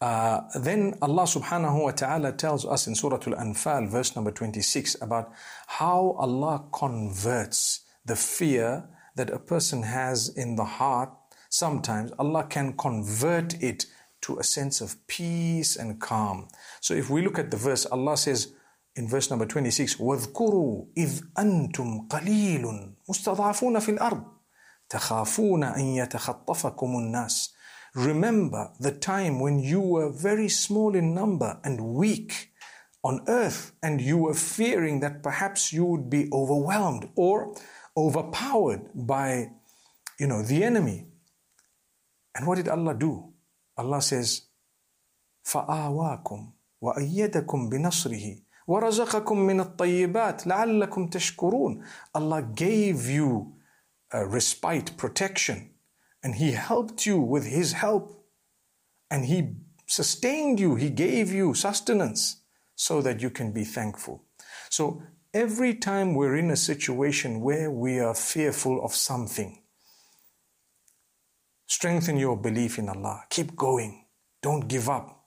Uh, then Allah subhanahu wa ta'ala tells us in Surah Al-Anfal, verse number 26, about how Allah converts the fear that a person has in the heart. Sometimes Allah can convert it to a sense of peace and calm. So if we look at the verse, Allah says in verse number 26, وَاذْكُرُوا إِذْ أَنْتُمْ قَلِيلٌ مُسْتَضْعَفُونَ فِي الْأَرْضِ تَخَافُونَ أَنْ يَتَخَطَّفَكُمُ النَّاسِ Remember the time when you were very small in number and weak on earth, and you were fearing that perhaps you would be overwhelmed or overpowered by, you know, the enemy. And what did Allah do? Allah says, فَآوَاكُمْ وَأَيَّدَكُمْ بِنَصْرِهِ وَرَزَقَكُمْ مِنَ الطَّيِّبَاتِ لَعَلَّكُمْ تَشْكُرُونَ Allah gave you a respite, protection, and He helped you with His help. And He sustained you, He gave you sustenance so that you can be thankful. So every time we're in a situation where we are fearful of something, strengthen your belief in Allah. Keep going. Don't give up.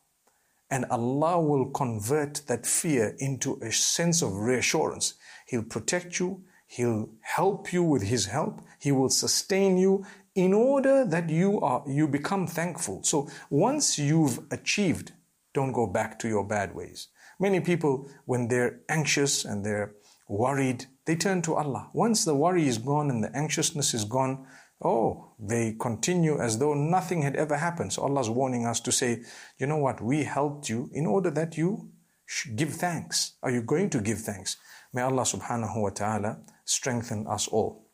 And Allah will convert that fear into a sense of reassurance. He'll protect you. He'll help you with His help. He will sustain you in order that you are you become thankful. So once you've achieved, don't go back to your bad ways. Many people, when they're anxious and they're worried, they turn to Allah. Once the worry is gone and the anxiousness is gone, oh, they continue as though nothing had ever happened. So Allah is warning us to say, you know what, we helped you in order that you give thanks. Are you going to give thanks? May Allah subhanahu wa ta'ala strengthen us all.